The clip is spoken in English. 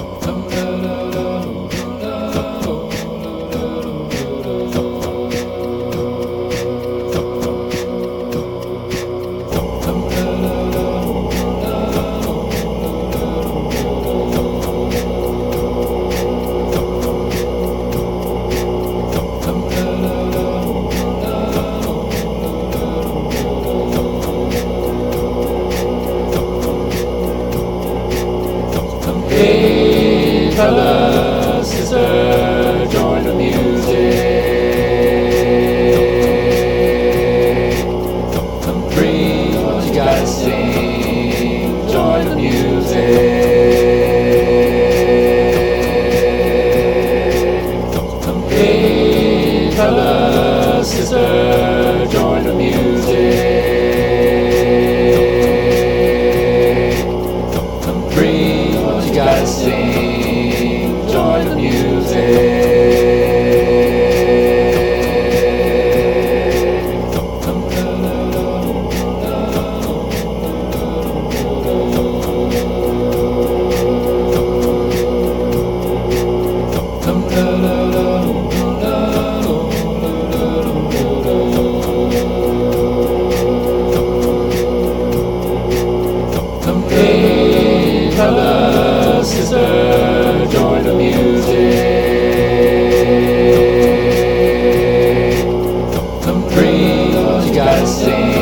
Tom. color, sister, join the music. I'm free, you gotta sing, join the music. I'm free, color, sister, join the music. I'm you gotta sing. assim.